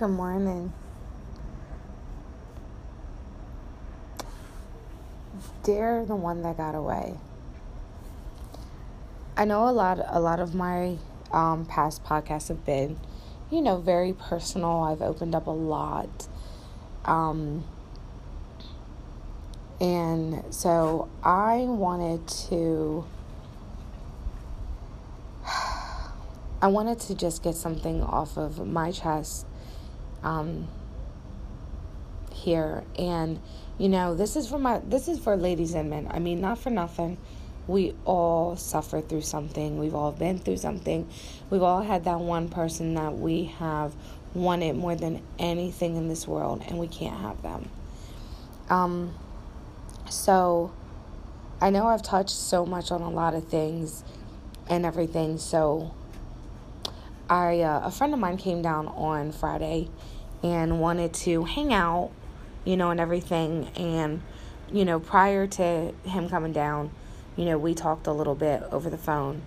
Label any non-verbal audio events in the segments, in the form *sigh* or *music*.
Good morning. Dear the one that got away. I know a lot a lot of my um, past podcasts have been, you know, very personal. I've opened up a lot. Um, and so I wanted to *sighs* I wanted to just get something off of my chest um, here. And, you know, this is for my, this is for ladies and men. I mean, not for nothing. We all suffer through something. We've all been through something. We've all had that one person that we have wanted more than anything in this world, and we can't have them. Um, so, I know I've touched so much on a lot of things and everything. So, I uh, a friend of mine came down on Friday and wanted to hang out, you know, and everything. And you know, prior to him coming down, you know, we talked a little bit over the phone.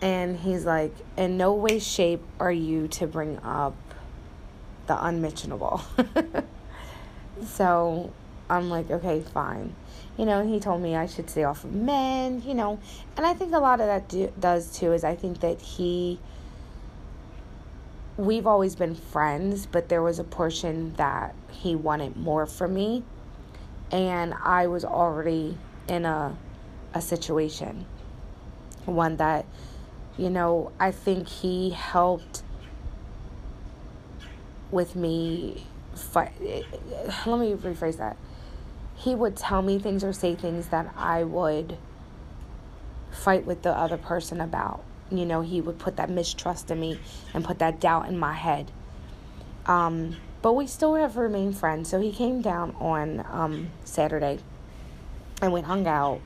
And he's like, "In no way, shape are you to bring up the unmentionable." *laughs* so I'm like, "Okay, fine." You know, he told me I should stay off of men. You know, and I think a lot of that do, does too. Is I think that he we've always been friends, but there was a portion that he wanted more from me. And I was already in a a situation. One that, you know, I think he helped with me fight. Let me rephrase that. He would tell me things or say things that I would fight with the other person about you know, he would put that mistrust in me and put that doubt in my head. Um, but we still have remained friends. So he came down on um, Saturday and we hung out,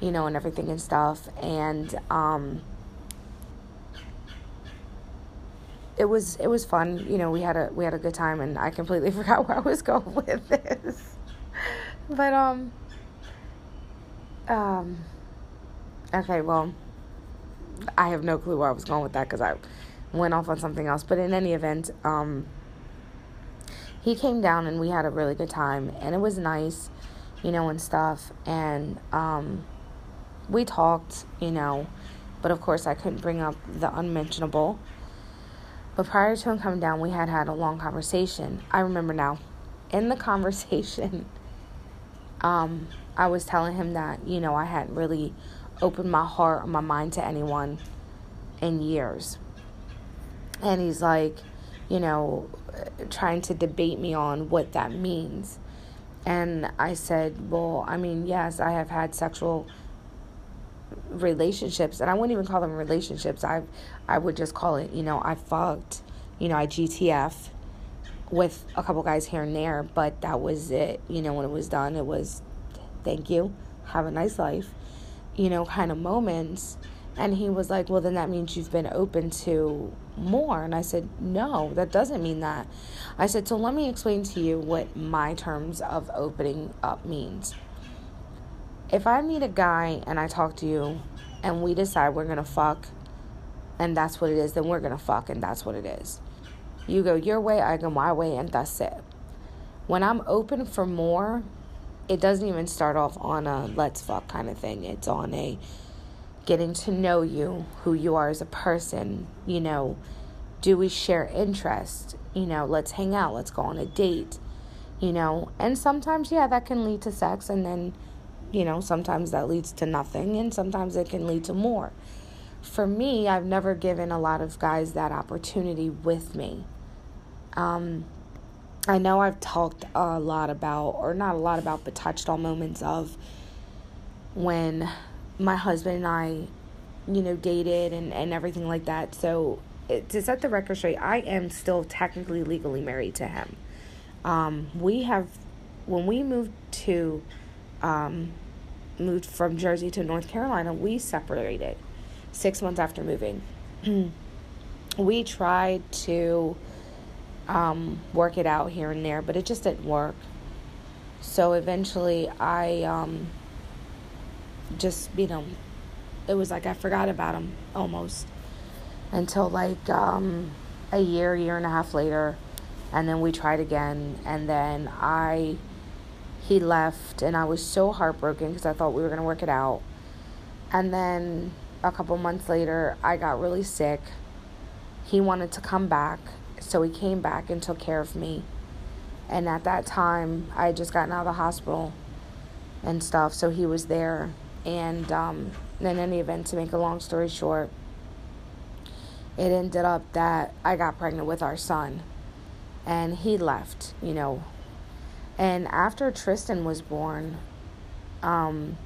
you know, and everything and stuff. And um, it was it was fun. You know, we had a we had a good time, and I completely *laughs* forgot where I was going *laughs* with this. but um um okay, well I have no clue where I was going with that because I went off on something else. But in any event, um, he came down and we had a really good time, and it was nice, you know, and stuff. And um, we talked, you know, but of course I couldn't bring up the unmentionable. But prior to him coming down, we had had a long conversation. I remember now. In the *laughs* conversation, um, I was telling him that, you know, I hadn't really opened my heart or my mind to anyone in years. And he's like, you know, trying to debate me on what that means. And I said, well, I mean, yes, I have had sexual relationships, and I wouldn't even call them relationships. I, I would just call it, you know, I fucked, you know, I GTF with a couple guys here and there, but that was it. You know, when it was done, it was, thank you, have a nice life you know, kind of moments. And he was like, Well, then that means you've been open to more. And I said, No, that doesn't mean that. I said, So let me explain to you what my terms of opening up means. If I meet a guy and I talk to you and we decide we're going to fuck and that's what it is, then we're going to fuck and that's what it is. You go your way, I go my way, and that's it. When I'm open for more, it doesn't even start off on a let's fuck kind of thing. It's on a getting to know you, who you are as a person, you know, do we share interest? You know, let's hang out, let's go on a date, you know. And sometimes, yeah, that can lead to sex, and then, you know, sometimes that leads to nothing, and sometimes it can lead to more. For me, I've never given a lot of guys that opportunity with me. Um, I know I've talked a lot about, or not a lot about, but touched on moments of when my husband and I, you know, dated and, and everything like that. So, it, to set the record straight, I am still technically legally married to him. Um, we have, when we moved to, um, moved from Jersey to North Carolina, we separated six months after moving. *clears throat* we tried to um, work it out here and there, but it just didn't work. So eventually, I um, just, you know, it was like I forgot about him almost until like um, a year, year and a half later, and then we tried again, and then I he left, and I was so heartbroken because I thought we were gonna work it out. And then a couple months later, I got really sick. He wanted to come back, so he came back and took care of me. And at that time, I had just gotten out of the hospital and stuff, so he was there. And um, in any event, to make a long story short, it ended up that I got pregnant with our son. And he left, you know. And after Tristan was born, um,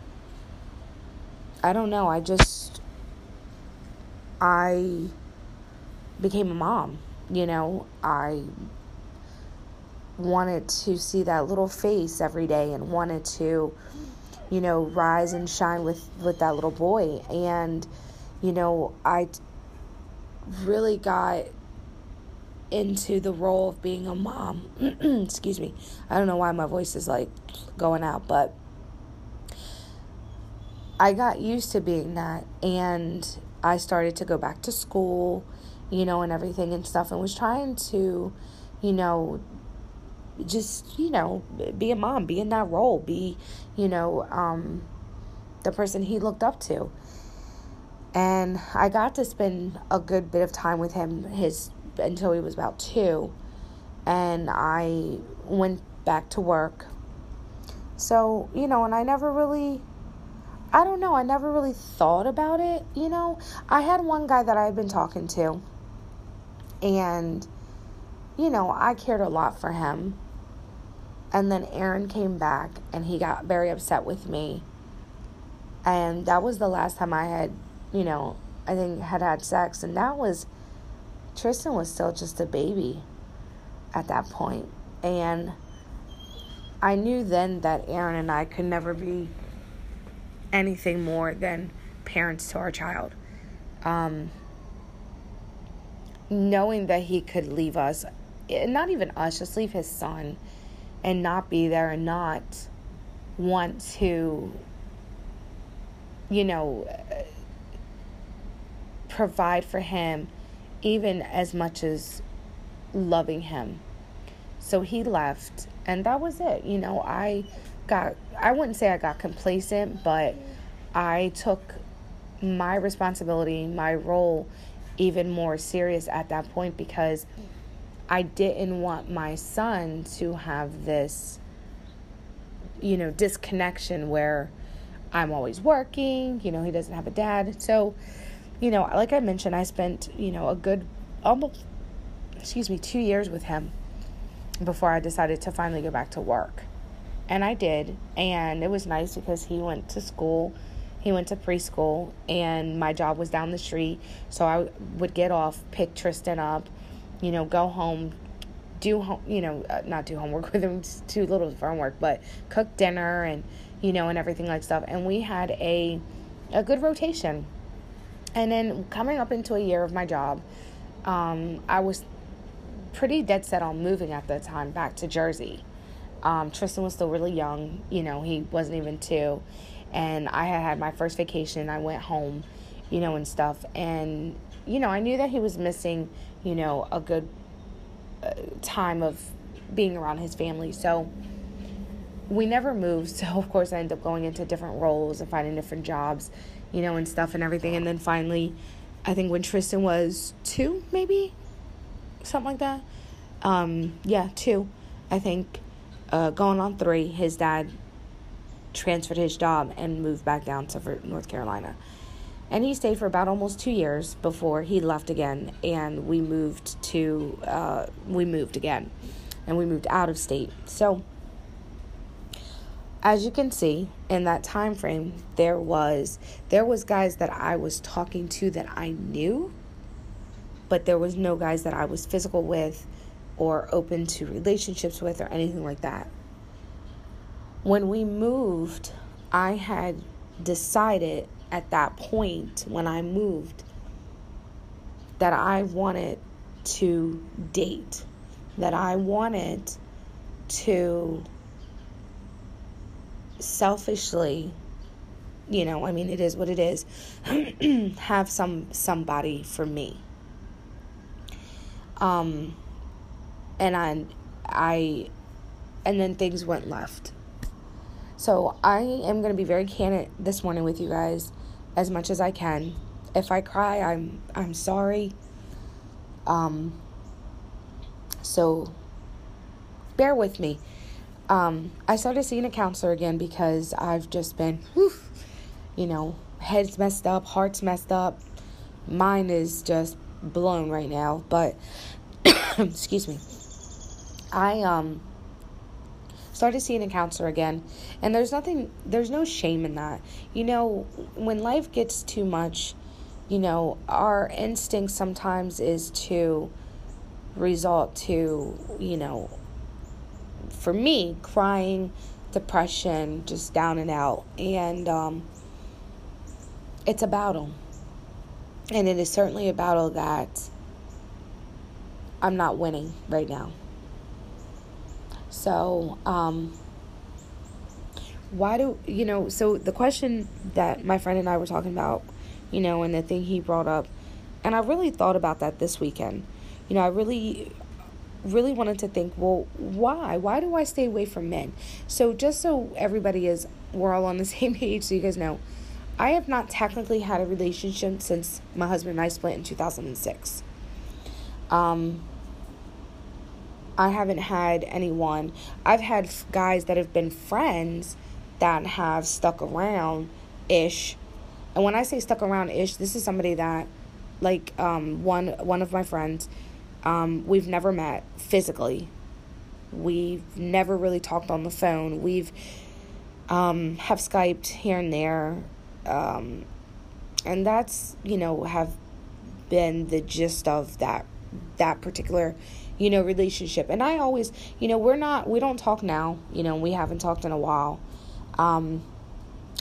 I don't know, I just, I became a mom, you know. I wanted to see that little face every day and wanted to you know rise and shine with with that little boy. And you know i really got into the role of being a mom. *clears throat* Excuse me. I don't know why my voice is like going out but i got used to being that and i started to go back to school you know and everything and stuff and was trying to you know just you know be a mom be in that role be you know um, the person he looked up to. And i got to spend a good bit of time with him his until he was about two and i went back to work. So you know and i never really i don't know i never really thought about it you know? I had one guy that i had been talking to and you know i cared a lot for him and then Aaron came back and he got very upset with me. And that was the last time I had, you know, I think had had sex. And that was, Tristan was still just a baby at that point. And I knew then that Aaron and I could never be anything more than parents to our child. Um, knowing that he could leave us, not even us, just leave his son and not be there and not want to, you know, provide for him even as much as loving him. So he left, and that was it. You know, I got, I wouldn't say I got complacent, but I took my responsibility, my role, even more serious at that point because I didn't want my son to have this, you know, disconnection where I'm always working, you know, he doesn't have a dad. So, you know, like I mentioned, I spent, you know, a good almost, excuse me, two years with him before I decided to finally go back to work. And I did. And it was nice because he went to school, he went to preschool, and my job was down the street. So I would get off, pick Tristan up you know, go home, do home, you know, uh, not do homework *laughs* with him, too little for homework, but cook dinner and, you know, and everything like stuff. And we had a, a good rotation. And then coming up into a year of my job, um, I was pretty dead set on moving at the time back to Jersey. Um, Tristan was still really young, you know, he wasn't even two. And I had had my first vacation. I went home, you know, and stuff. And, you know, I knew that he was missing you know, a good uh, time of being around his family. So we never moved. *laughs* So, of course, I ended up going into different roles and finding different jobs, you know, and stuff and everything. And then finally, I think when Tristan was two, maybe something like that. Um, yeah, two. I think uh, going on three, his dad transferred his job and moved back down to North Carolina. And he stayed for about almost two years before he left again, and we moved to uh, we moved again, and we moved out of state. So, as you can see in that time frame, there was there was guys that I was talking to that I knew, but there was no guys that I was physical with, or open to relationships with, or anything like that. When we moved, I had decided at that point when I moved that I wanted to date, that I wanted to selfishly you know i mean it is what it is *clears throat* have some somebody for me Um, and I, I, and then things went left. So I am going to be very candid this morning with you guys as much as I can. If I cry, I'm I'm sorry. Um so bear with me. Um I started seeing a counselor again because I've just been whew, you know, head's messed up, heart's messed up. Mine is just blown right now, but *coughs* excuse me. I um started seeing a counselor again and there's nothing there's no shame in that. You know when life gets too much you know our instinct sometimes is to result to you know for me crying depression just down and out. And um, it's a battle. And it is certainly a battle that i'm not winning right now so, um, why do you know? So the question that my friend and I were talking about, you know, and the thing he brought up, and I really thought about that this weekend. You know, I really, really wanted to think, well, why? Why do I stay away from men? So just so everybody is, we're all on the *laughs* same page, so you guys know, I have not technically had a relationship since my husband and I split in 2006. Um, I haven't had anyone. I've had guys that have been friends that have stuck around ish. And when I say stuck around ish, this is somebody that like um one one of my friends um we've never met physically. We've never really talked on the phone. We've um have Skyped here and there. Um and that's, you know, have been the gist of that that particular you know, relationship. And I always, you know, we're not, we don't talk now, you know, we haven't talked in a while. Um,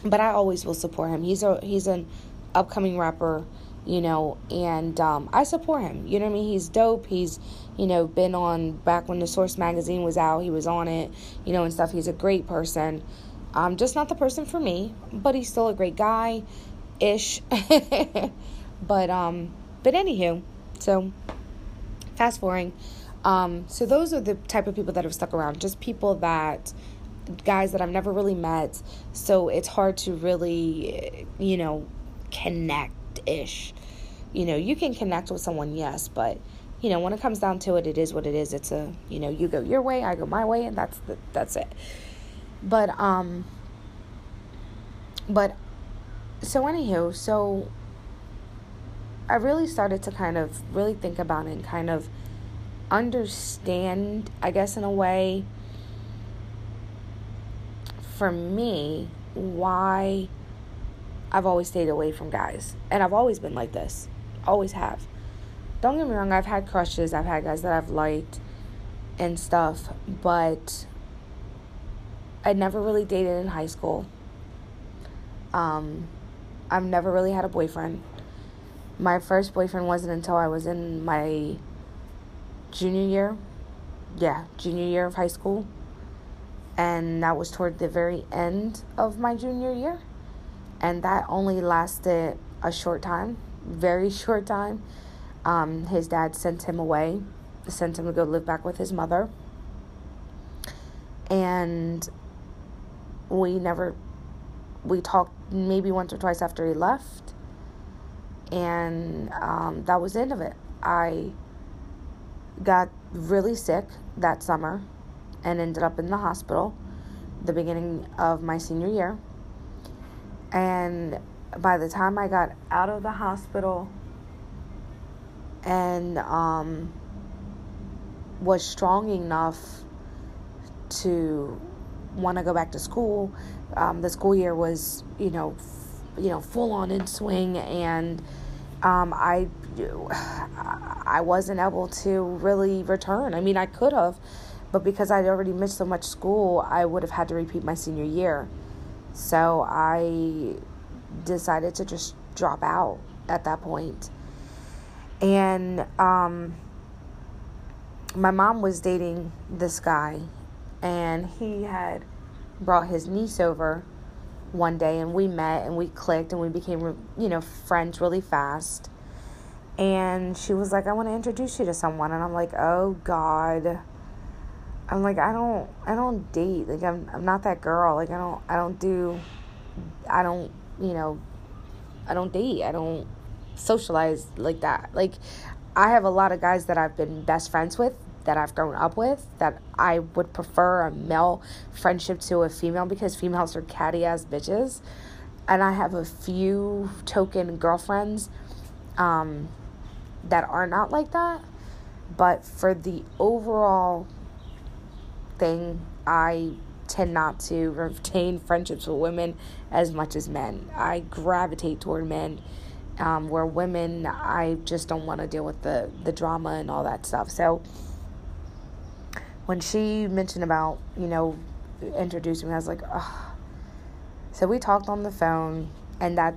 but I always will support him. He's a, he's an upcoming rapper, you know, and, um, I support him. You know what I mean? He's dope. He's, you know, been on back when the Source magazine was out, he was on it, you know, and stuff. He's a great person. Um, just not the person for me, but he's still a great guy ish. *laughs* but, um, but anywho, so fast forwarding, um, so those are the type of people that have stuck around. Just people that guys that I've never really met. So it's hard to really, you know, connect ish. You know, you can connect with someone, yes, but you know, when it comes down to it, it is what it is. It's a, you know, you go your way, I go my way, and that's the, that's it. But um, but so anywho, so I really started to kind of really think about it and kind of understand, I guess, in a way, for me, why I've always stayed away from guys. And I've always been like this. Always have. Don't get me wrong, I've had crushes, I've had guys that I've liked and stuff, but I never really dated in high school. Um, I've never really had a boyfriend. My first boyfriend wasn't until I was in my junior year. Yeah, junior year of high school. And that was toward the very end of my junior year. And that only lasted a short time, very *laughs* short time. Um, his dad sent him away, sent him to go live back with his mother. And we never, we talked maybe once or twice after he left. And um, that was the end of it. I got really sick that summer and ended up in the hospital the beginning of my senior year. And by the time I got out of the hospital and um, was strong enough to want to go back to school, um, the school year was, you know, f- you know, full on in swing, and um, I I wasn't able to really return. I mean, I could have, but because I'd already missed so much school, I would have had to repeat my senior year. So I decided to just drop out at that point. And um, my mom was dating this guy, and he had brought his niece over one day, and we met and we clicked and we became, you know, friends really fast And she was like, I want to introduce you to someone. And I'm like, oh God. I'm like, I don't, I don't date. Like, I'm, I'm not that girl. Like, I don't, I don't do, I don't, you know, I don't date. I don't socialize like that. Like, I have a lot of guys that I've been best friends with, that I've grown up with, that I would prefer a male friendship to a female because females are catty ass bitches. And I have a few token girlfriends um, that are not like that. But for the overall thing, I tend not to *laughs* retain friendships with women as much as men. I gravitate toward men um, where women I just don't want to deal with the the drama and all that stuff. So when she mentioned about you know introducing me, I was like, so we talked on the phone, and that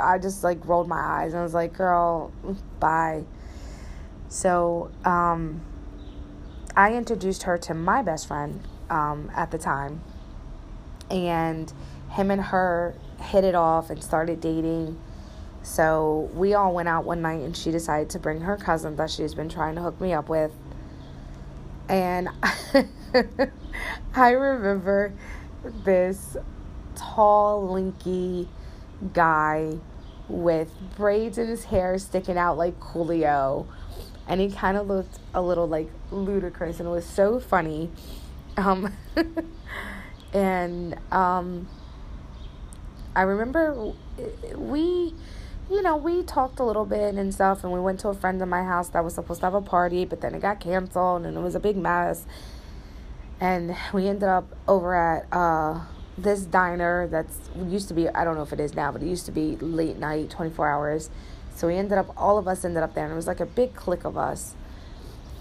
I just like rolled my eyes and I was like, girl, bye. So um, I introduced her to my best friend um, at the time, and him and her hit it off and started dating so we all went out one night and she decided to bring her cousin that she's been trying to hook me up with. And *laughs* I remember this tall, linky guy with braids in his hair sticking out like Coolio. And he kind of looked a little like Ludacris and it was so funny. Um, *laughs* and um, I remember we you know, we talked a little bit and stuff, and we went to a friend of my house that was supposed to have a party, but then it got canceled, and it was a big mess. And we ended up over at uh, this diner that's used to be, I don't know if it is now, but it used to be late night, 24 hours. So we ended up, all of us ended up there, and it was like a big clique of us.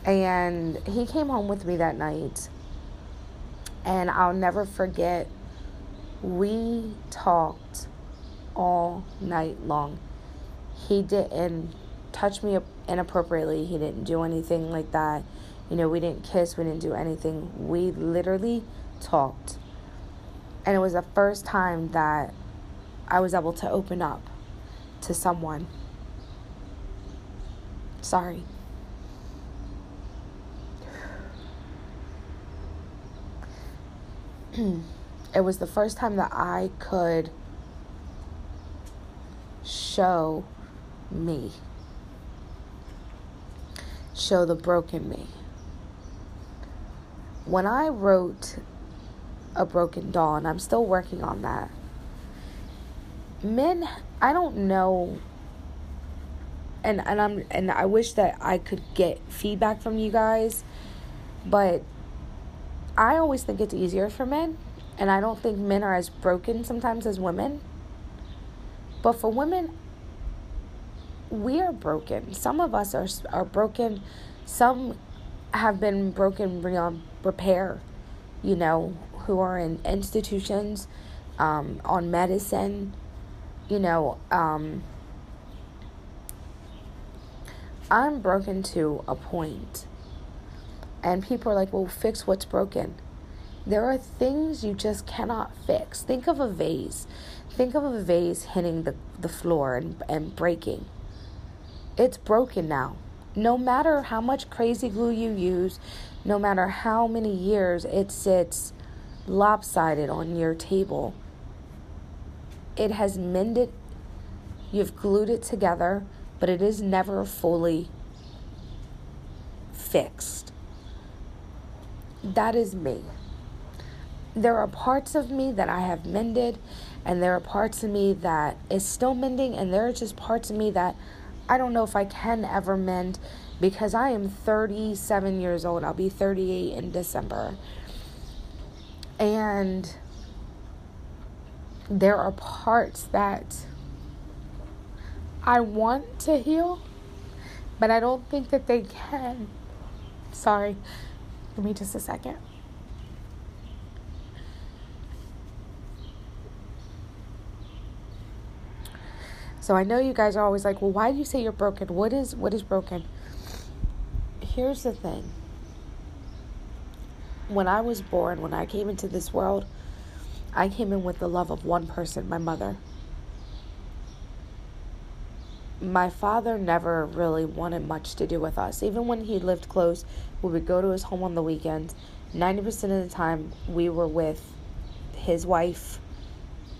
And he came home with me that night, and I'll never forget, we talked all night long he didn't touch me inappropriately. He didn't do anything like that. You know, we didn't kiss, we didn't do anything. We literally talked. And it was the first time that I was able to open up to someone. Sorry. *clears throat* it was the first time that I could show me. Show the broken me. When I wrote A Broken Dawn, I'm still working on that. Men, I don't know and and I'm and I wish that I could get feedback from you guys, but I always think it's easier for men, and I don't think men are as broken sometimes as women. But for women, we are broken. Some of us are are broken. Some have been broken beyond repair. You know, who are in institutions, um, on medicine. You know, um, I'm broken to a point. and people are like, "Well, fix what's broken." There are things you just cannot fix. Think of a vase. Think of a vase hitting the, the floor and, and breaking it's broken now. No matter how much crazy glue you use, no matter how many years it sits lopsided on your table, it has mended, you've glued it together, but it is never fully fixed. That is me. There are parts of me that I have mended, and there are parts of me that is still mending, and there are just parts of me that I don't know if I can ever mend because I am 37 years old. I'll be 38 in December. And there are parts that I want to heal, but I don't think that they can. Sorry. Give me just a second. So I know you guys are always like, "Well, why do you say you're broken? What is what is broken?" Here's the thing. When I was born, when I came into this world, I came in with the love of one person, my mother. my father never really wanted much to do with us. Even when he lived close, we would go to his home on the weekends. 90% of the time, we were with his wife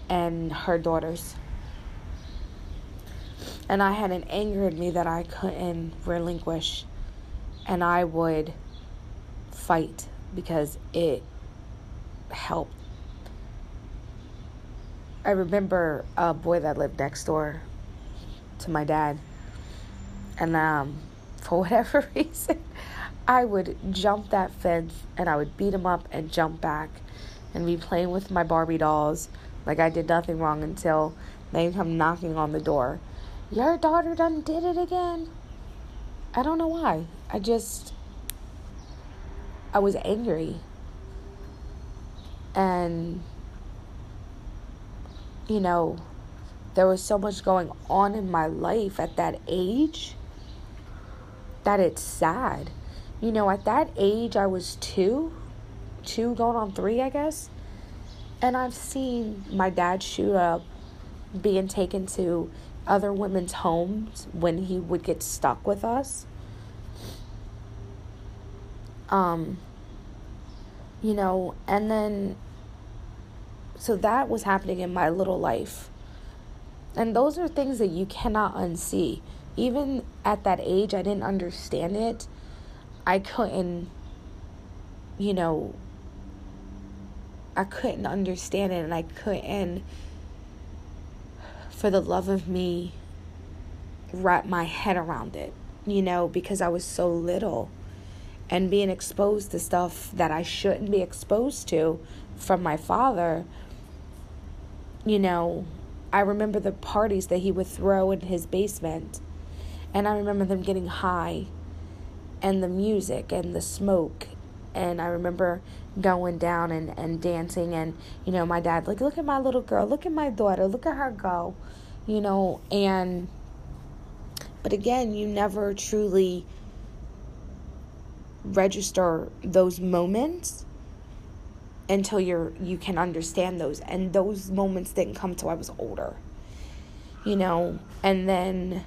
and her daughters. And I had an anger in me that I couldn't relinquish. And I would fight because it helped. I remember a boy that lived next door to my dad. And um, *laughs* for whatever *laughs* reason, I would jump that fence and I would beat him up and jump back and be playing with my Barbie dolls like I did nothing wrong until they come knocking on the door. Your daughter done did it again. I don't know why. I just I was angry. And you know, there was so much going on in my life at that age that it's sad. You know, at that age, I was two, two going on three, I guess. And I've seen my dad shoot up being taken to other women's homes when he would get stuck with us. Um, you know, and then, so that was happening in my little life. And those are things that you cannot unsee. Even at that age, I didn't understand it. I couldn't, you know, I couldn't understand it and I couldn't, for the love of me, wrap my head around it, you know, because I was so little and being exposed to stuff that I shouldn't be exposed to from my father, you know, I remember the parties that he would throw in his basement. And I remember them getting high and the music and the smoke. And I remember going down and, and dancing. And, you know, my dad, like, look at my little girl, look at my daughter, look at her go, you know. And, but again, you never truly register those moments until you're you can understand those. And those moments didn't come till I was older you know? And then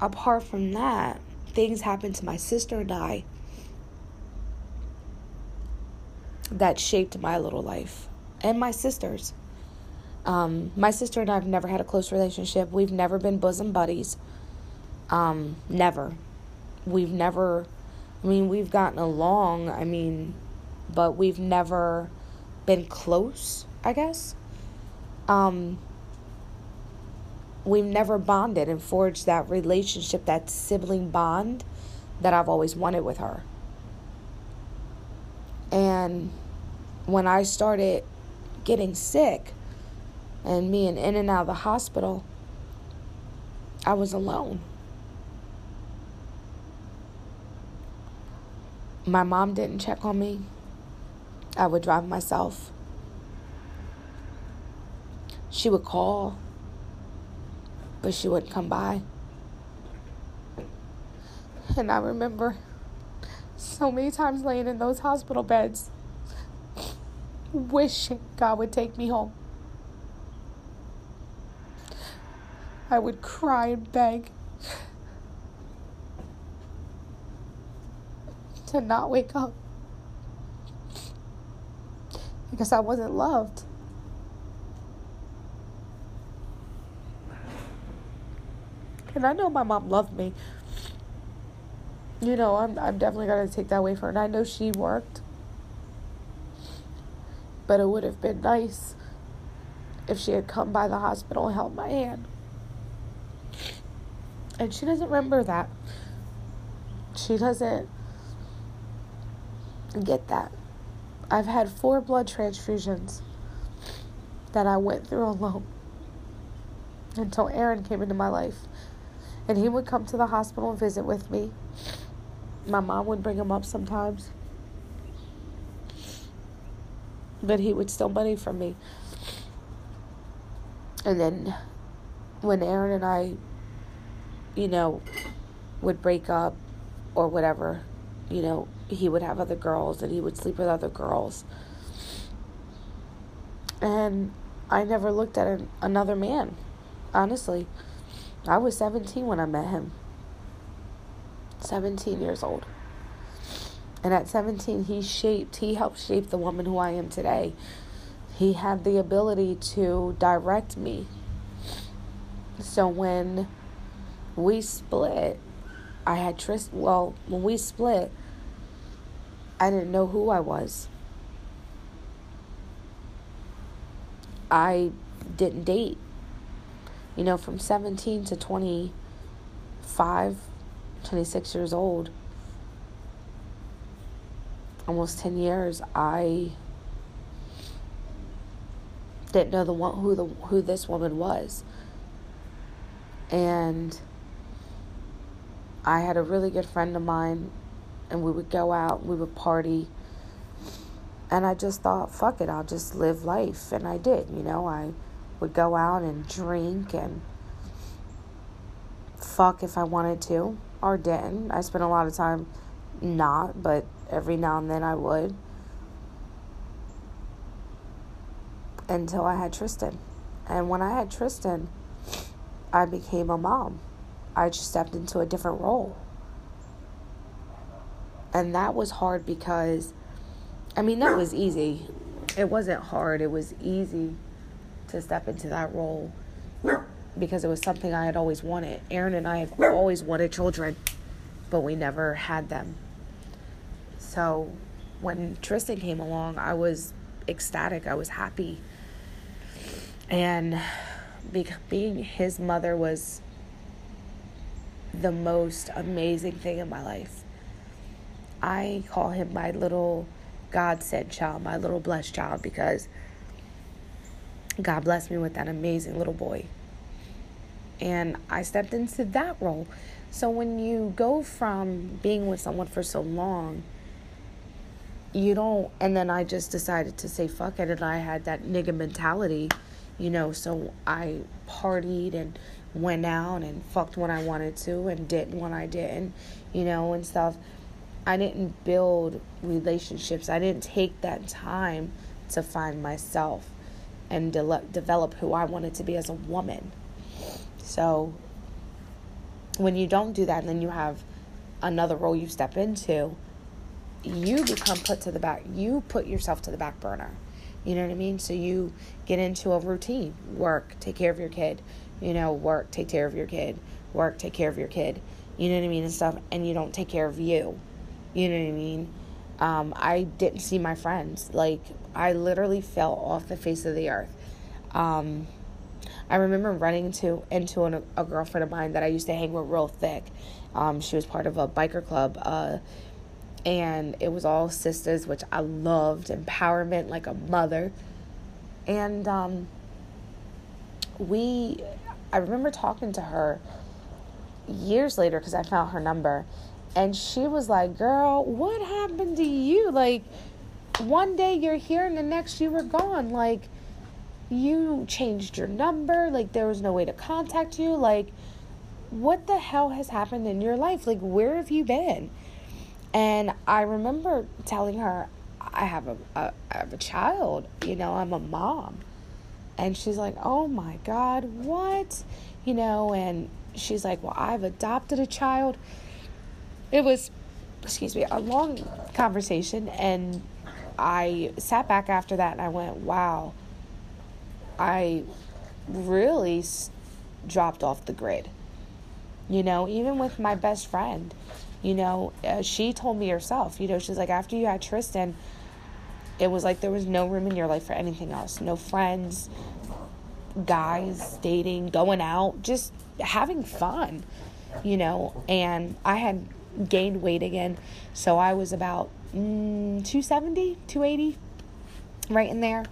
apart from that things happened to my sister and I that shaped my little life. And my sisters. Um, my sister and I have never had a close relationship. We've never been bosom buddies. Um, never. We've never I mean we've gotten along I mean but we've never been close, I guess. Um, we've never bonded and forged that relationship, that sibling bond that I've always wanted with her. And when I started getting sick and being in and out of the hospital, I was alone. My mom didn't check on me. I would drive myself. She would call, but she wouldn't come by. And I remember so many times laying in those hospital beds, wishing God would take me home. I would cry and beg to not wake up because I wasn't loved. And I know my mom loved me. You know, I'm I'm definitely gonna take that away from her. And I know she worked. But it would have been nice if she had come by the hospital and held my hand. And she doesn't remember that. She doesn't get that. I've had four blood transfusions that I went through alone until Aaron came into my life. And he would come to the hospital and visit with me. My mom would bring him up sometimes. But he would steal money from me. And then when Aaron and I, you know, would break up or whatever, you know, he would have other girls and he would sleep with other girls. And I never looked at an, another man, honestly. I was 17 when I met him. 17 years old. And at 17, he shaped, he helped shape the woman who I am today. He had the ability to direct me. So when we split, I had Trist. Well, when we split, I didn't know who I was. I didn't date. You know, from 17 to 25, 26 years old, almost 10 years, I didn't know the one who the who this woman was. And I had a really good friend of mine and we would go out, we would party. And I just thought, fuck it, I'll just live life. And I did, you know, I would go out and drink and fuck if I wanted to or didn't. I spent a lot of time not, but every now and then I would. Until I had Tristan. And when I had Tristan, I became a mom. I just stepped into a different role. And that was hard because, I mean, that was easy. It wasn't hard, it was easy to step into that role because it was something I had always wanted. Aaron and I have always wanted children, but we never had them. So when Tristan came along, I was ecstatic, I was happy. And being his mother was the most amazing thing in my life. I call him my little God sent child, my little blessed child, because God blessed me with that amazing little boy. And I stepped into that role. So when you go from being with someone for so long, you don't, and then I just decided to say fuck it, and I had that nigga mentality, you know, so I partied and went out and fucked when I wanted to and didn't when I didn't, you know, and stuff. I didn't build relationships. I didn't take that time to find myself and de- develop who I wanted to be as a woman. So when you don't do that and then you have another role you step into, you become put to the back. You put yourself to the back burner. You know what I mean? So you get into a routine work, take care of your kid, you know, work, take care of your kid, work, take care of your kid, you know what I mean, and stuff, and you don't take care of you. You know what I mean? Um, I didn't see my friends. Like, I literally fell off the face of the earth. Um, I remember running into, into an, a girlfriend of mine that I used to hang with real thick. Um, she was part of a biker club. Uh, and it was all sisters, which I loved, empowerment like a mother. And um, we, I remember talking to her years later because I found her number, and she was like, Girl, what happened to you? Like, one day you're here and the next you were gone. Like, you changed your number. Like, there was no way to contact you. Like, what the hell has happened in your life? Like, where have you been? And I remember telling her, I have a, a I have a child, you know, I'm a mom. And she's like, "Oh my god, what?" You know, and she's like, "Well, I've adopted a child." it was, excuse me, a long conversation. And I sat back after that and I went, wow, I really dropped off the grid. You know, even with my best friend, you know, uh, she told me herself, you know, she's like, after you had Tristan, it was like there was no room in your life for anything else. No friends, guys, dating, going out, just having fun, you know. And I had gained weight again. So I was about mm, 270, 280, right in there.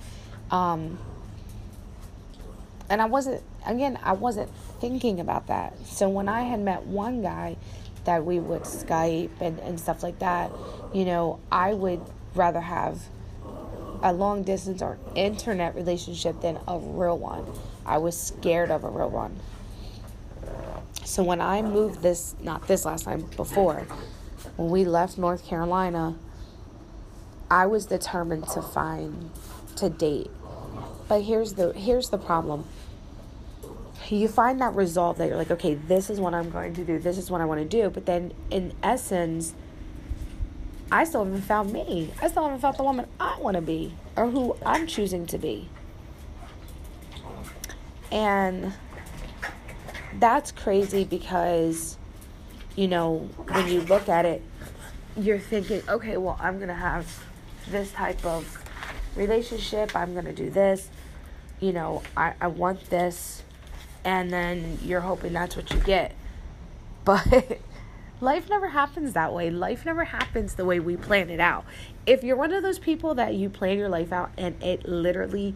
Um, and I wasn't, again, I wasn't thinking about that. So when I had met one guy that we would Skype and, and stuff like that, you know, I would rather have a long distance or internet relationship than a real one. I was scared of a real one. So when I moved this, not this last time, before, when we left North Carolina, I was determined to find, to date. But here's the here's the problem. you find that resolve that you're like, okay, this is what I'm going to do, this is what I want to do. But then in essence, I still haven't found me. I still haven't found the woman I want to be or who I'm choosing to be. And that's crazy because, you know, when you look at it, you're thinking, okay, well, I'm going to have this type of relationship. I'm going to do this. You know, I, I want this. And then you're hoping that's what you get. *laughs* But life never happens that way. Life never happens the way we plan it out. If you're one of those people that you plan your life out and it literally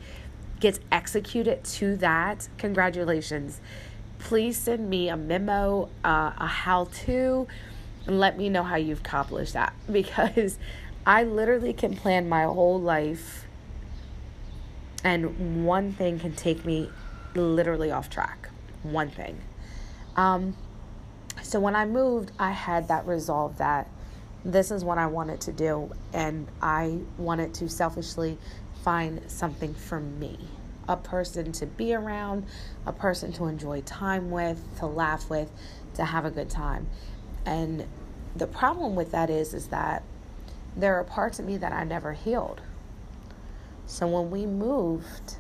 gets executed to that, congratulations. Please send me a memo, uh, a how to, and let me know how you've accomplished that *laughs* because I literally can plan my whole life and one thing can take me literally off track. One thing. Um, so when I moved, I had that resolve that this is what I wanted to do, and I wanted to selfishly find something for me a person to be around, a person to enjoy time with, to laugh with, to have a good time. And the problem with that is is that there are parts of me that I never healed. So when we moved,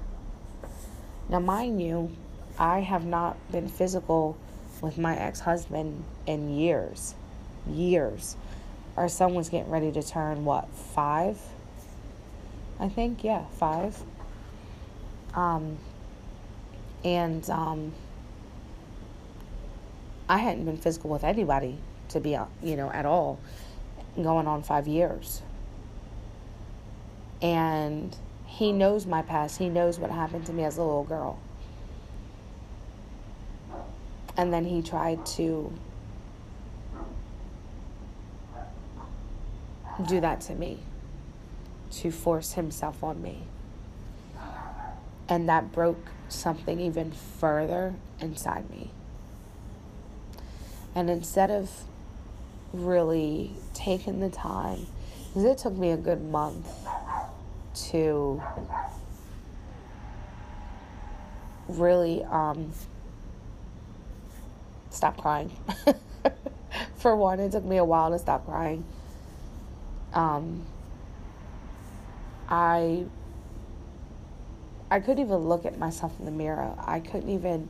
now mind you, I have not been physical with my ex-husband in years. Years. Our son was getting ready to turn what, 5? I think, yeah, 5. Um and um I hadn't been physical with anybody to be, you know, at all going on 5 years. And he knows my past. He knows what happened to me as a little girl. And then he tried to do that to me, to force himself on me. And that broke something even further inside me. And instead of really taking the time, because it took me a good month to really um, stop crying. *laughs* For one, it took me a while to stop crying. Um, I I couldn't even look at myself in the mirror. I couldn't even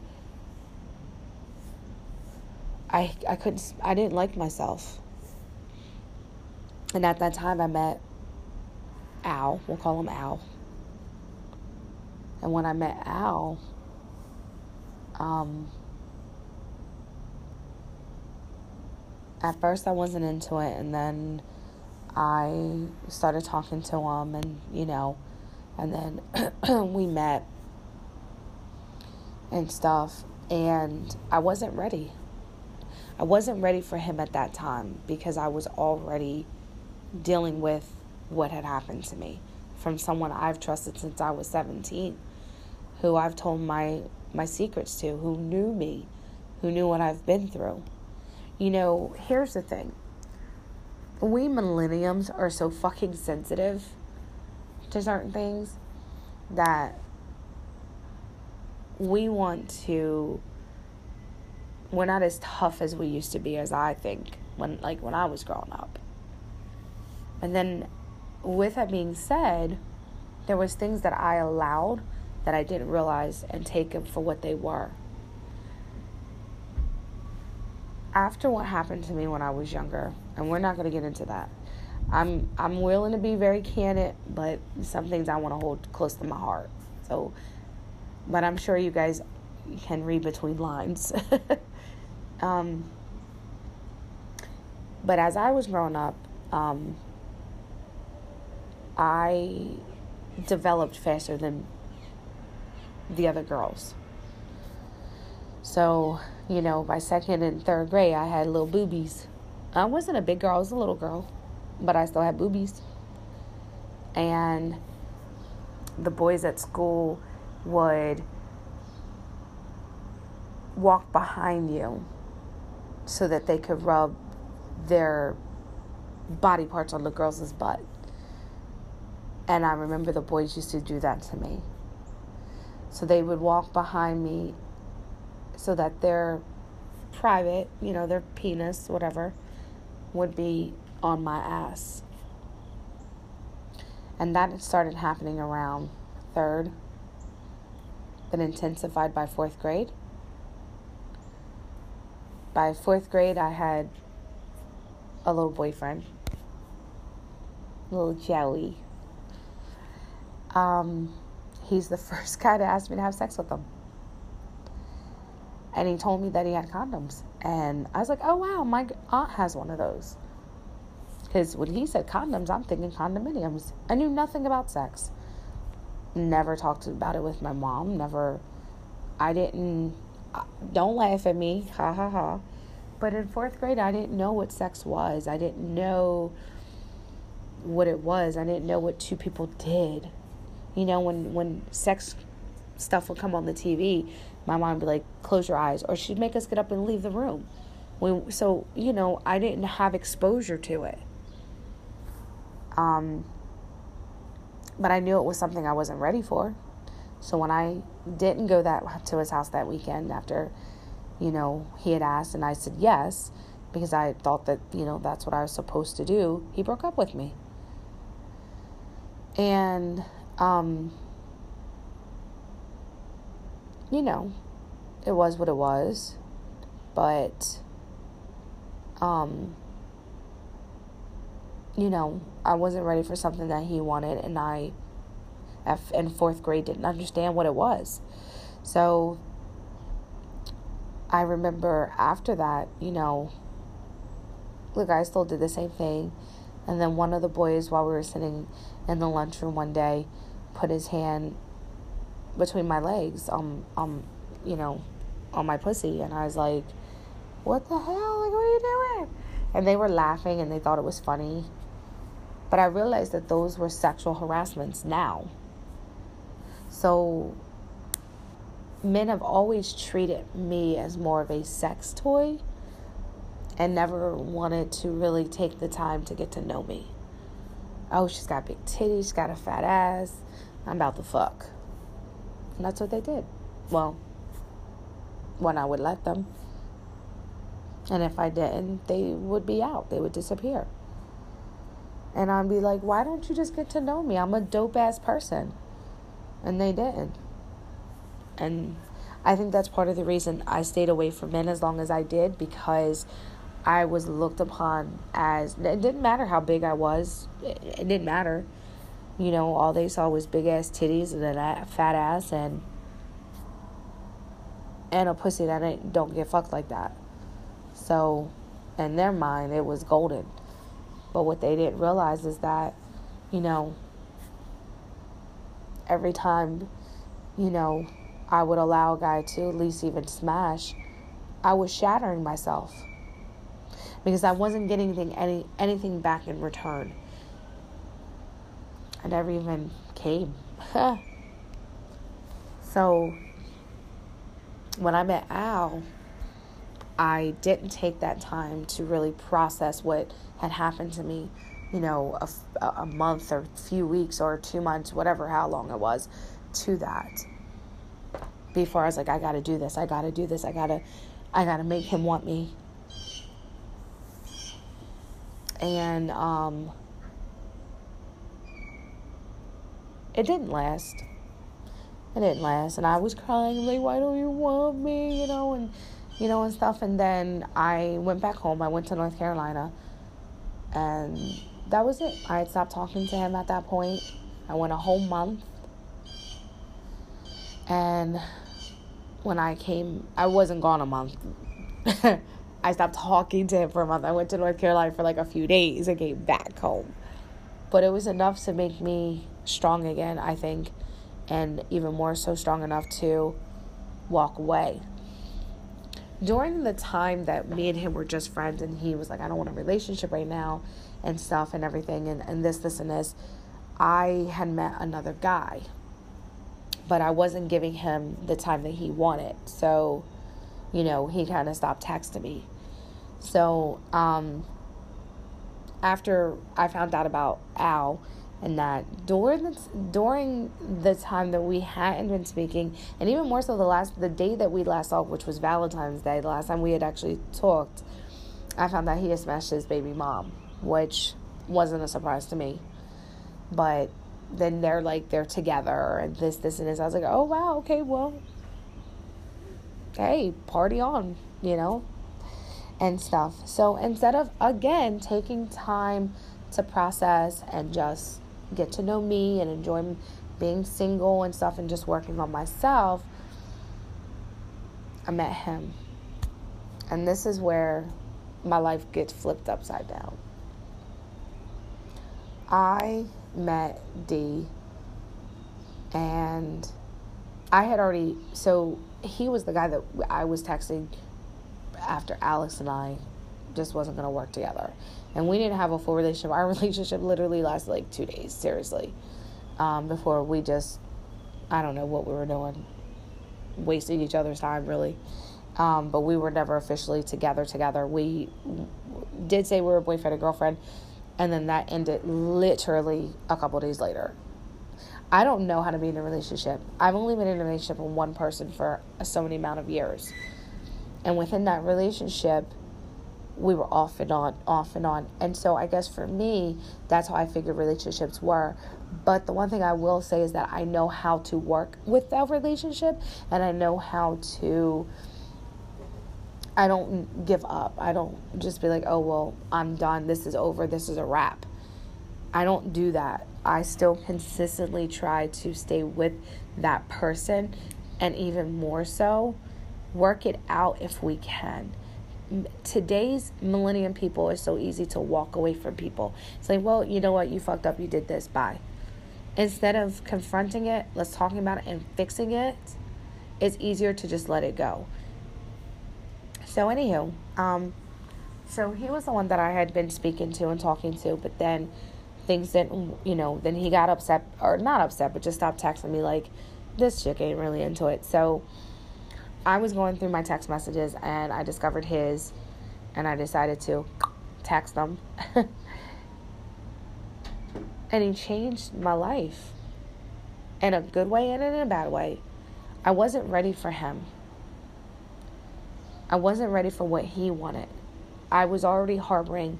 I I couldn't I didn't like myself. And at that time I met Al. We'll call him Al. And when I met Al, um, at first I wasn't into it, and then I started talking to him, and you know, and then *clears throat* we met and stuff, and I wasn't ready. I wasn't ready for him at that time because I was already dealing with what had happened to me from someone I've trusted since I was 17, who I've told my my secrets to, who knew me, who knew what I've been through. You know, here's the thing. We millenniums are so fucking sensitive to certain things that we want to we're not as tough as we used to be as I think when like when I was growing up. And then with that being said, there was things that I allowed that I didn't realize and take them for what they were. After what happened to me when I was younger, and we're not going to get into that. I'm I'm willing to be very candid, but some things I want to hold close to my heart. So, but I'm sure you guys can read between lines. *laughs* um, but as I was growing up, um, I developed faster than the other girls. So, you know, by second and third grade, I had little boobies. I wasn't a big girl, I was a little girl, but I still had boobies. And the boys at school would walk behind you so that they could rub their body parts on the girls' butt. And I remember the boys used to do that to me. So they would walk behind me so that their private, you know, their penis, whatever, would be on my ass. And that started happening around third, then intensified by fourth grade. By fourth grade, I had a little boyfriend, little Joey. Um, he's the *laughs* first guy to ask me to have sex with him. And he told me that he had condoms. And I was like, oh, wow, my aunt has one of those. Because when he said condoms, I'm thinking condominiums. I knew nothing about sex. Never talked about it with my mom. Never, I didn't, uh, don't laugh at me. Ha ha ha. But in fourth grade, I didn't know what sex was. I didn't know what it was. I didn't know what two people did. You know, when, when sex stuff would come on the TV, my mom would be like, close your eyes, or she'd make us get up and leave the room. When, so, you know, I didn't have exposure to it. Um, but I knew it was something I wasn't ready for. So when I didn't go that to his house that weekend after, you know, he had asked and I said yes because I thought that, you know, that's what I was supposed to do, he broke up with me. And um you know, it was what it was. But um you know, I wasn't ready for something that he wanted, and I, in fourth grade, didn't understand what it was. So I remember after that, you know, look, I still did the same thing. And then one of the boys, while we were sitting in the lunchroom one day, put his hand between my legs, um, um, you know, on my pussy, and I was like, "What the hell? Like, what are you doing?" And they were laughing, and they thought it was funny. But I realized that those were sexual harassments now. So men have always treated me as more of a sex toy and never wanted to really take the time to get to know me. Oh, she's got big titties, she's got a fat ass. I'm about to fuck. And that's what they did. Well, when I would let them. And if I didn't, they would be out, they would disappear. And I'd be like, why don't you just get to know me? I'm a dope ass person. And they didn't. And I think that's part of the reason I stayed away from men as long as I did because I was looked upon as it didn't matter how big I was, it, it didn't matter. You know, all they saw was big ass titties and a fat ass and and a pussy that don't get fucked like that. So, in their mind, it was golden. But what they didn't realize is that, you know, every time, you know, I would allow a guy to at least even smash, I was shattering myself because I wasn't getting anything, any anything back in return. I never even came. *laughs* so when I met Al, I didn't take that time to really process what had happened to me, you know, a, a month or a few weeks or two months, whatever, how long it was, to that. Before I was like, I gotta do this, I gotta do this, I gotta, I gotta make him want me. And um, it didn't last. It didn't last, and I was crying like, "Why don't you want me?" You know, and you know, and stuff. And then I went back home. I went to North Carolina, and that was it. I had stopped talking to him at that point. I went a whole month. And when I came, I wasn't gone a month. *laughs* I stopped talking to him for a month. I went to North Carolina for like a few days and came back home. But it was enough to make me strong again, I think, and even more so strong enough to walk away during the time that me and him were just friends and he was like, I don't want a relationship right now and stuff and everything and, and this, this, and this, I had met another guy. But I wasn't giving him the time that he wanted. So, you know, he kind of stopped texting me. So, um, after I found out about Al and that during the, during the time that we hadn't been speaking, and even more so the last the day that we last talked, which was Valentine's Day, the last time we had actually talked, I found that he had smashed his baby mom, which wasn't a surprise to me. But then they're like they're together and this this and this. I was like, oh wow, okay, well, hey, party on, you know, and stuff. So instead of again taking time to process and just get to know me and enjoy being single and stuff and just working on myself, I met him. And this is where my life gets flipped upside down. I met D and I had already so he was the guy that I was texting after Alex and I just wasn't going to work together and we didn't have a full relationship. Our *laughs* relationship literally lasted like two days, seriously, um, before we just, I don't know what we were doing, wasting each other's time, really. Um, but we were never officially together. Together, we did say we were a boyfriend and girlfriend, and then that ended literally a couple days later. I don't know how to be in a relationship. I've only been in a relationship with one person for so many amount of years, and within that relationship we were off and on, off and on. And so I guess for me, that's how I figured relationships were. But the one thing I will say is that I know how to work with that relationship and I know how to I don't give up. I don't just be like, "Oh, well, I'm done. This is over. This is a wrap." I don't do that. I still consistently try to stay with that person and even more so work it out if we can today's millennium people is so easy to walk away from people. Say, like, well, you know what, you fucked up, you did this, bye. Instead of confronting it, let's talking about it and fixing it, it's easier to just let it go. So anywho, um, so he was the one that I had been speaking to and talking to, but then things didn't, you know, then he got upset or not upset, but just stopped texting me like, this chick ain't really into it. So I was going through my text messages and I discovered his, and I decided to text them. *laughs* and he changed my life in a good way and in a bad way. I wasn't ready for him. I wasn't ready for what he wanted. I was already harboring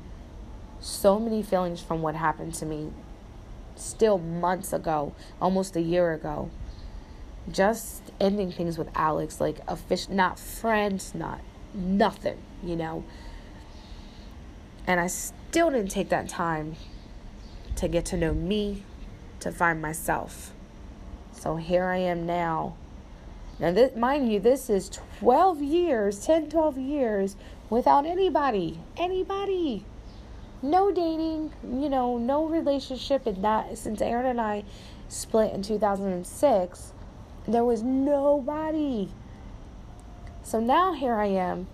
so many feelings from what happened to me still months ago, almost a year ago just ending things with Alex, like a fish, not friends, not nothing, you know. And I still didn't take that time to get to know me, to find myself. So here I am now. Now, this, mind you, this is 12 years, 10, 12 years without anybody. Anybody. No dating, you know, no relationship. And that, since Aaron and I split in 2006, there was nobody. So now here I am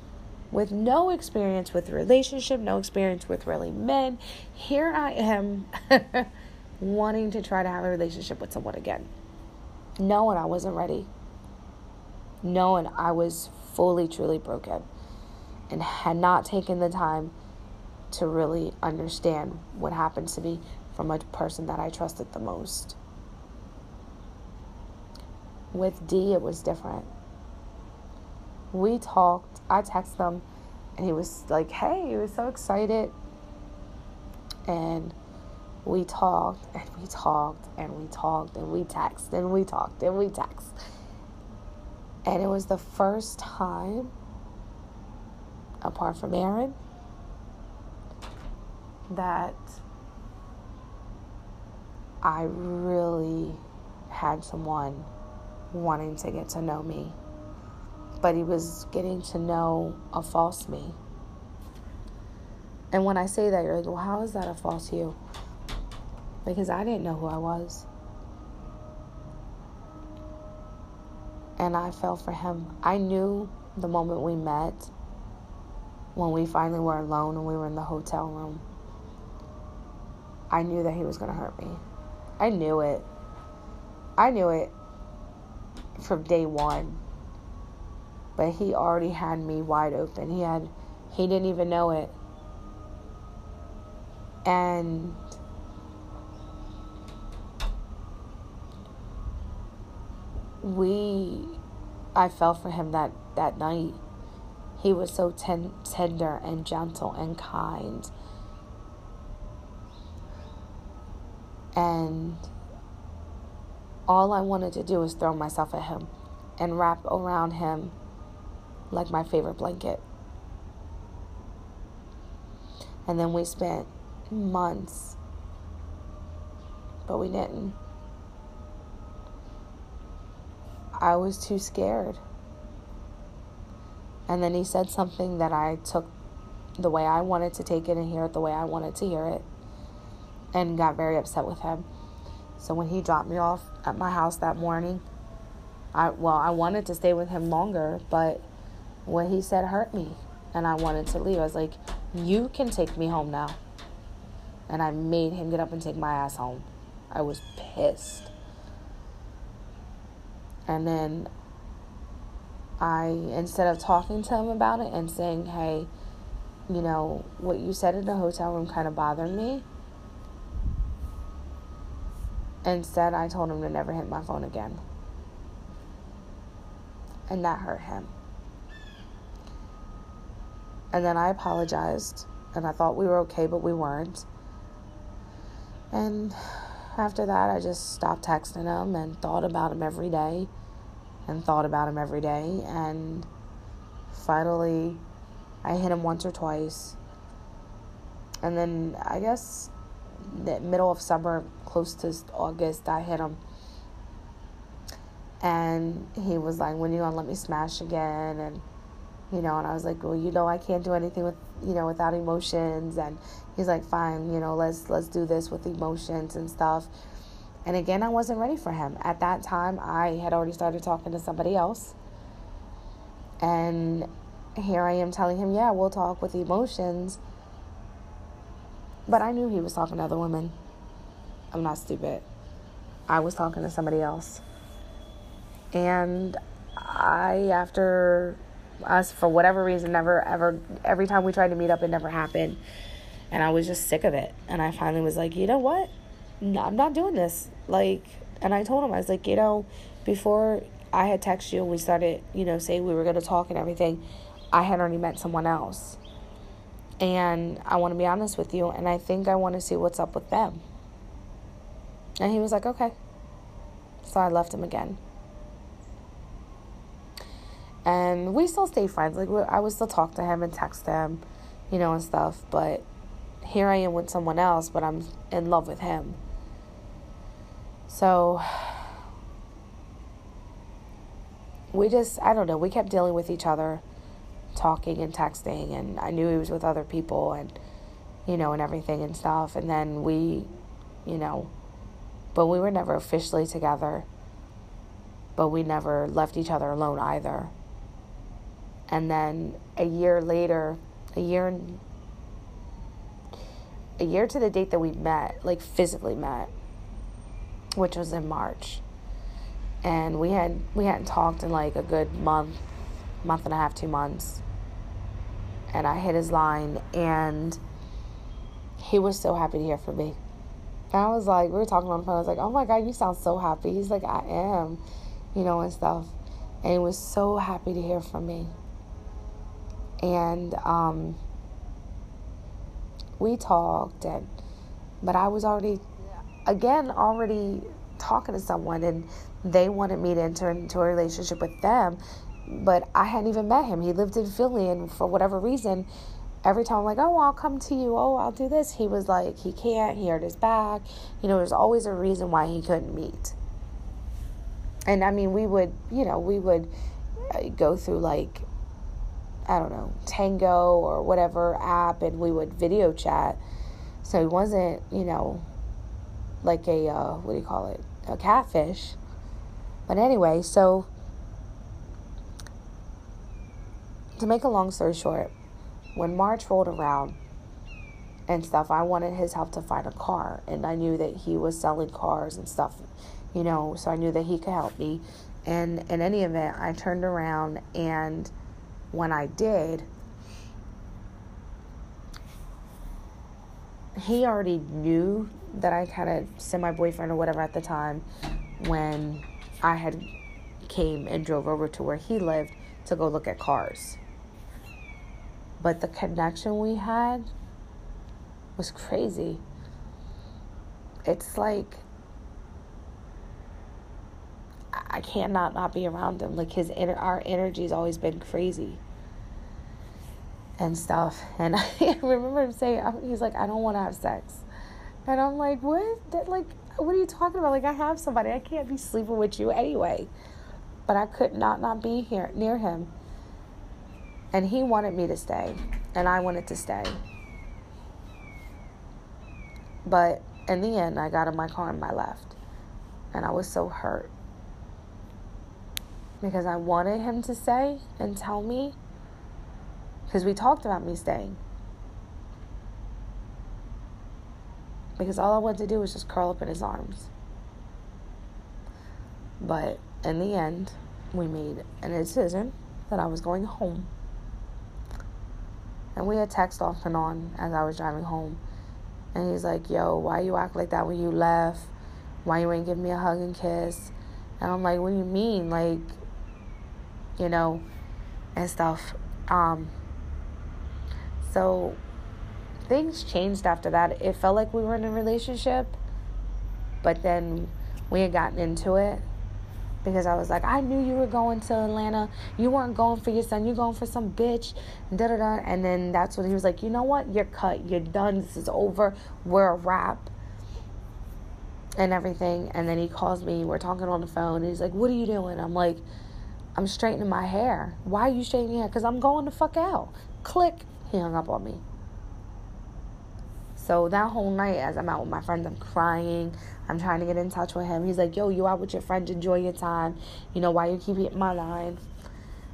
with no experience with relationship, no experience with really men. Here I am *laughs* wanting to try to have a relationship with someone again. Knowing I wasn't ready. Knowing I was fully, truly broken and had not taken the time to really understand what happened to me from a person that I trusted the most. With D, it was different. We talked. I texted him, and he was like, "Hey," he was so excited. And we talked, and we talked, and we talked, and we texted, and we talked, and we texted. And it was the first time, apart from Aaron, that I really had someone wanting to get to know me, but he was getting to know a false me. And when I say that, you're like, well, how is that a false you? Because I didn't know who I was. And I fell for him. I knew the moment we met, when we finally were alone and we were in the hotel room, I knew that he was going to hurt me. I knew it. I knew it from day one. But he already had me wide open. He had he didn't even know it. And we I fell for him that that night. He was so ten, tender and gentle and kind. And all I wanted to do was throw myself at him and wrap around him like my favorite blanket. And then we spent months, but we didn't. I was too scared. And then he said something that I took the way I wanted to take it and hear it the way I wanted to hear it, and got very upset with him. So when he dropped me off at my house that morning, I well, I wanted to stay with him longer, but what he said hurt me, and I wanted to leave. I was like, "You can take me home now." And I made him get up and take my ass home. I was pissed. And then I, instead of talking to him about it and saying, hey, you know, what you said in the hotel room kind of bothered me, instead I told him to never hit my phone again. And that hurt him. And then I apologized and I thought we were okay, but we weren't. And after that, I just stopped texting him and thought about him every day and thought about him every day. And finally, I hit him once or twice. And then I guess the middle of summer, close to August, I hit him. And he was like, When you gonna let me smash again? And you know, and I was like, Well, you know I can't do anything with you know, without emotions and he's like, Fine, you know, let's let's do this with emotions and stuff. And again, I wasn't ready for him. At that time, I had already started talking to somebody else. And here I am telling him, yeah, we'll talk with emotions. But I knew he was talking to other women. I'm not stupid. I was talking to somebody else. And I, after us, for whatever reason, never ever, every time we tried to meet up, it never happened. And I was just sick of it. And I finally was like, you know what? No, I'm not doing this. Like, and I told him, I was like, you know, before I had texted you and we started, you know, saying we were going to talk and everything, I had already met someone else. And I want to be honest with you, and I think I want to see what's up with them. And he was like, okay. So I left him again. And we still stay friends. Like, I would still talk to him and text him, you know, and stuff. But here I am with someone else, but I'm in love with him. So *sighs* we just, I don't know, we kept dealing with each other, talking and texting, and I knew he was with other people and, you know, and everything and stuff. And then we, you know, but we were never officially together, but we never left each other alone either. And then a year later, a year a year to the date that we met, like physically met, which was in March. And we had we hadn't talked in like a good month, month and a half, two months. And I hit his line and he was so happy to hear from me. And I was like, we were talking on the phone. I was like, oh my God, you sound so happy. He's like, I am, you know, and stuff. And he was so happy to hear from me. And um, we talked, and but I was already again already talking to someone and they wanted me to enter into a relationship with them but I hadn't even met him. He lived in Philly and for whatever reason every time I'm like, "Oh, I'll come to you. Oh, I'll do this." He was like, he can't. He hurt his back. You know, there's always a reason why he couldn't meet. And I mean, we would, you know, we would uh, go through like I don't know, Tango or whatever app and we would video chat. So he wasn't, you know, like a uh, what do you call it, a catfish. But anyway, so to make a long story short, when March rolled around and stuff, I wanted his help to find a car, and I knew that he was selling cars and stuff, you know, so I knew that he could help me. And in any event, I turned around and when I did, he already knew that I had a semi boyfriend or whatever at the time when I had came and drove over to where he lived to go look at cars. But the connection we had was crazy. It's like I cannot not be around him. Like his inner, our energy's always been crazy and stuff. And *laughs* I remember him saying, he's like, I don't want to have sex. And I'm like, what? That, like, what are you talking about? Like, I have somebody. I can't be sleeping with you anyway. But I could not not be here near him. And he wanted me to stay, and I wanted to stay. But in the end, I got in my car and I left. And I was so hurt. Because I wanted him to stay and tell me. Because we talked about me staying. Because all I wanted to do was just curl up in his arms. But in the end, we made a decision that I was going home. And we had text off and on as I was driving home. And he's like, yo, why you act like that when you left? Why you ain't give me a hug and kiss? And I'm like, what do you mean? Like, you know, and stuff. Um, so things changed after that. It felt like we were in a relationship, but then we had gotten into it because I was like, I knew you were going to Atlanta. You weren't going for your son. You're going for some bitch. Da da da. And then that's when he was like, you know what? You're cut. You're done. This is over. We're a wrap. And everything. And then he calls me. We're talking on the phone. He's like, what are you doing? I'm like, I'm straightening my hair. Why are you straightening your hair? Because I'm going the fuck out. Click. He hung up on me. So that whole night, as I'm out with my friends, I'm crying. I'm trying to get in touch with him. He's like, yo, you out with your friends, enjoy your time. You know, why you keep hitting my line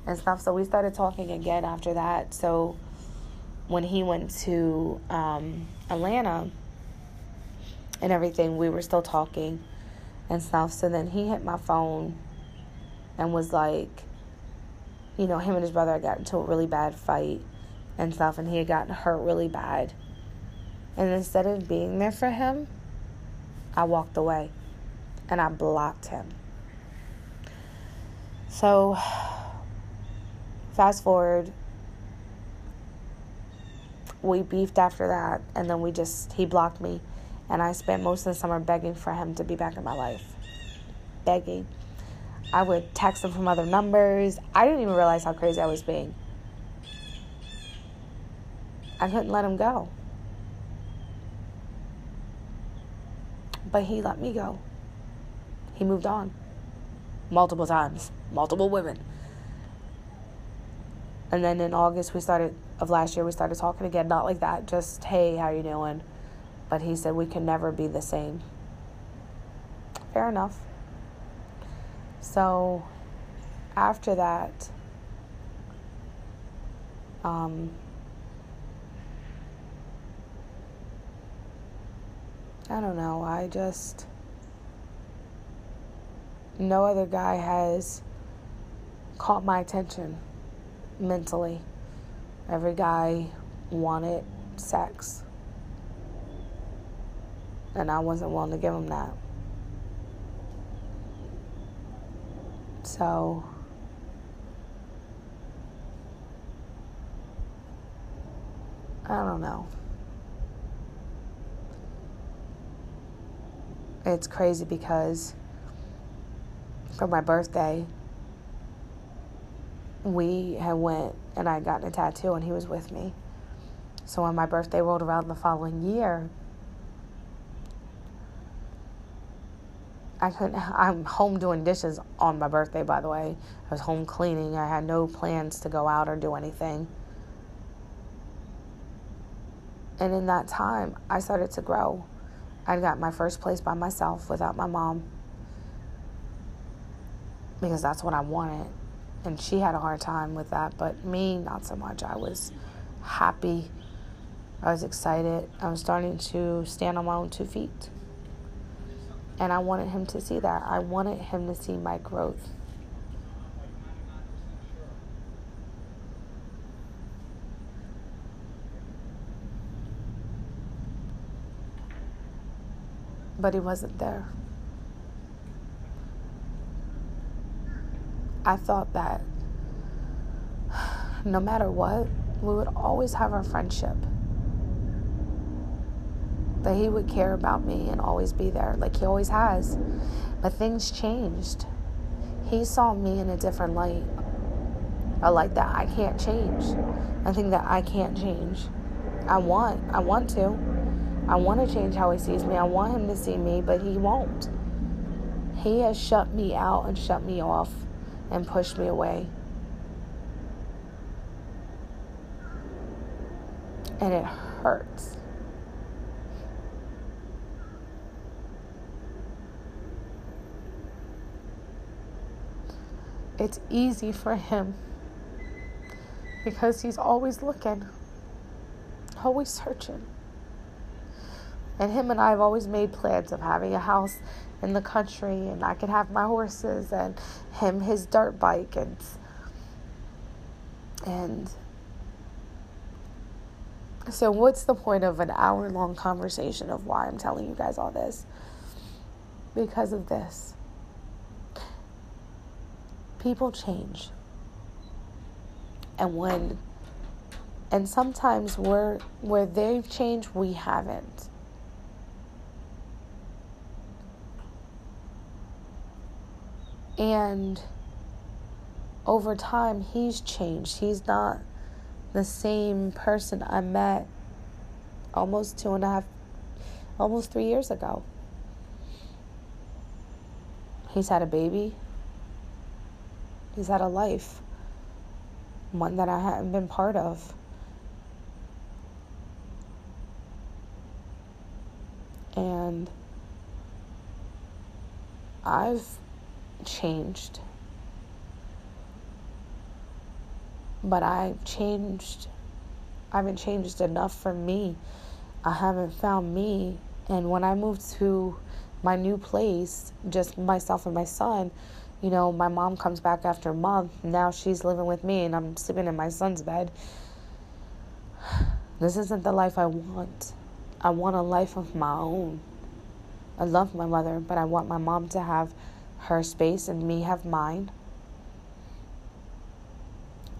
and stuff. So we started talking again after that. So when he went to um, Atlanta and everything, we were still talking and stuff. So then he hit my phone and was like, you know, him and his brother got into a really bad fight and stuff, and he had gotten hurt really bad. And instead of being there for him, I walked away and I blocked him. So, *sighs* fast forward, we beefed after that, and then we just, he blocked me. And I spent most of the summer begging for him to be back in my life. Begging. I would text him from other numbers. I didn't even realize how crazy I was being. I couldn't let him go. But he let me go. He moved on. Multiple times. Multiple women. And then in August we started of last year we started talking again. Not like that, just hey, how you doing? But he said we can never be the same. Fair enough. So after that, um, I don't know. I just. No other guy has caught my attention mentally. Every guy wanted sex. And I wasn't willing to give him that. So. I don't know. It's crazy because for my birthday we had went and I had gotten a tattoo and he was with me. So when my birthday rolled around the following year, I couldn't. I'm home doing dishes on my birthday, by the way. I was home cleaning. I had no plans to go out or do anything. And in that time, I started to grow. I got my first place by myself without my mom because that's what I wanted. And she had a hard time with that, but me, not so much. I was happy. I was excited. I was starting to stand on my own two feet. And I wanted him to see that. I wanted him to see my growth. But he wasn't there. I thought that no matter what, we would always have our friendship. That he would care about me and always be there, like he always has. But things changed. He saw me in a different light. A light that I can't change. a thing that I can't change. I want, I want to. I want to change how he sees me. I want him to see me, but he won't. He has shut me out and shut me off and pushed me away. And it hurts. It's easy for him because he's always looking, always searching. And him and I have always made plans of having a house in the country, and I could have my horses, and him his dirt bike, and and so what's the point of an hour long conversation of why I'm telling you guys all this? Because of this. People change. And when and sometimes where where they've changed we haven't. And over time, he's changed. He's not the same person I met almost two and a half, almost three years ago. He's had a baby. He's had a life, one that I hadn't been part of. And I've changed. But I've changed. I haven't changed enough for me. I haven't found me. And when I moved to my new place, just myself and my son, you know, my mom comes back after a month. Now she's living with me and I'm sleeping in my son's bed. *sighs* This isn't the life I want. I want a life of my own. I love my mother, but I want my mom to have her space and me have mine.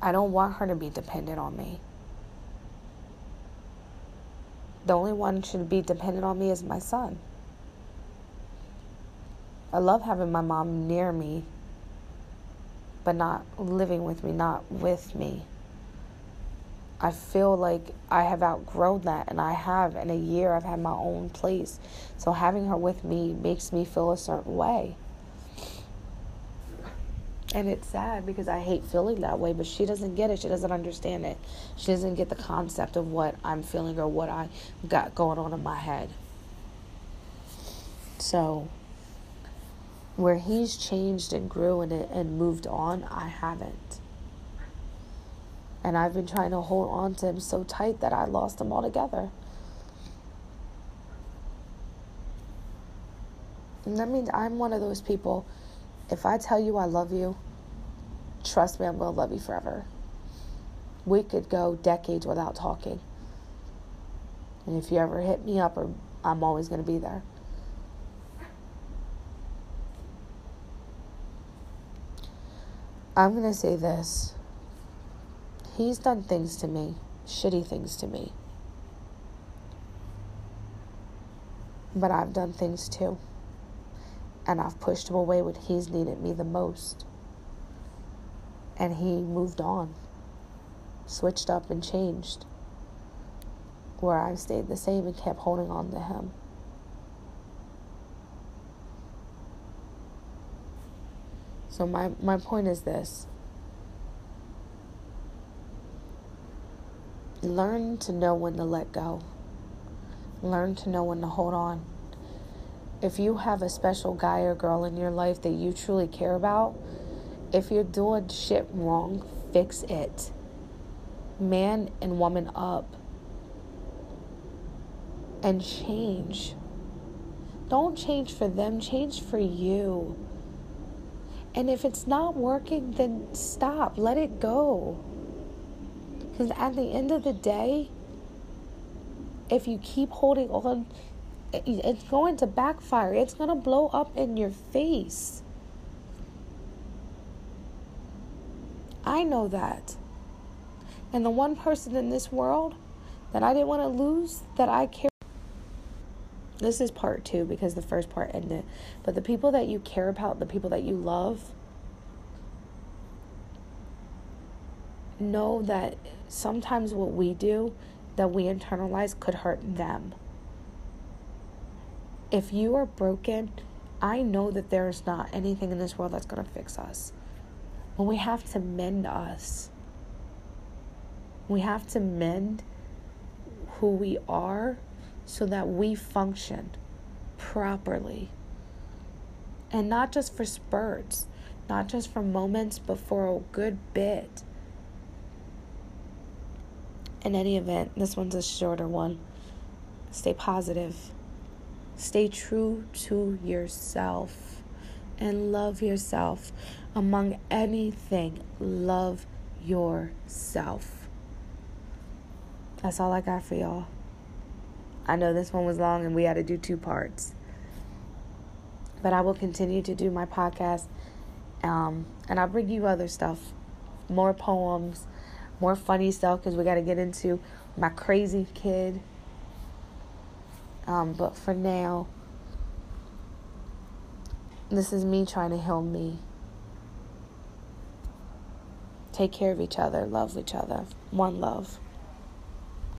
I don't want her to be dependent on me. The only one should be dependent on me is my son. I love having my mom near me, but not living with me, not with me. I feel like I have outgrown that, and I have. In a year, I've had my own place. So having her with me makes me feel a certain way. And it's sad because I hate feeling that way, but she doesn't get it. She doesn't understand it. She doesn't get the concept of what I'm feeling or what I got going on in my head. So, where he's changed and grew and, and moved on, I haven't. And I've been trying to hold on to him so tight that I lost him altogether. And that means I'm one of those people if I tell you I love you, trust me, I'm going to love you forever. We could go decades without talking. And if you ever hit me up, or I'm always going to be there. I'm going to say this. He's done things to me, shitty things to me. But I've done things too and I've pushed him away when he's needed me the most. And he moved on, switched up and changed, where I stayed the same and kept holding on to him. So, my, my point is this learn to know when to let go, learn to know when to hold on if you have a special guy or girl in your life that you truly care about, if you're doing shit wrong, fix it. Man and woman up. And change. Don't change for them, change for you. And if it's not working, then stop. Let it go. Because at the end of the day, if you keep holding on it's going to backfire. It's going to blow up in your face. I know that. And the one person in this world that I didn't want to lose, that I care. This is part two because the first part ended. But the people that you care about, the people that you love, know that sometimes what we do that we internalize could hurt them. If you are broken, I know that there is not anything in this world that's going to fix us. But we have to mend us. We have to mend who we are so that we function properly. And not just for spurts, not just for moments, but for a good bit. In any event, this one's a shorter one. Stay positive. Stay true to yourself and love yourself. Among anything, love yourself. That's all I got for y'all. I know this one was long and we had to do two parts. But I will continue to do my podcast um, and I'll bring you other stuff more poems, more funny stuff because we got to get into my crazy kid. Um, but for now, this is me trying to heal me. Take care of each other, love each other. One love.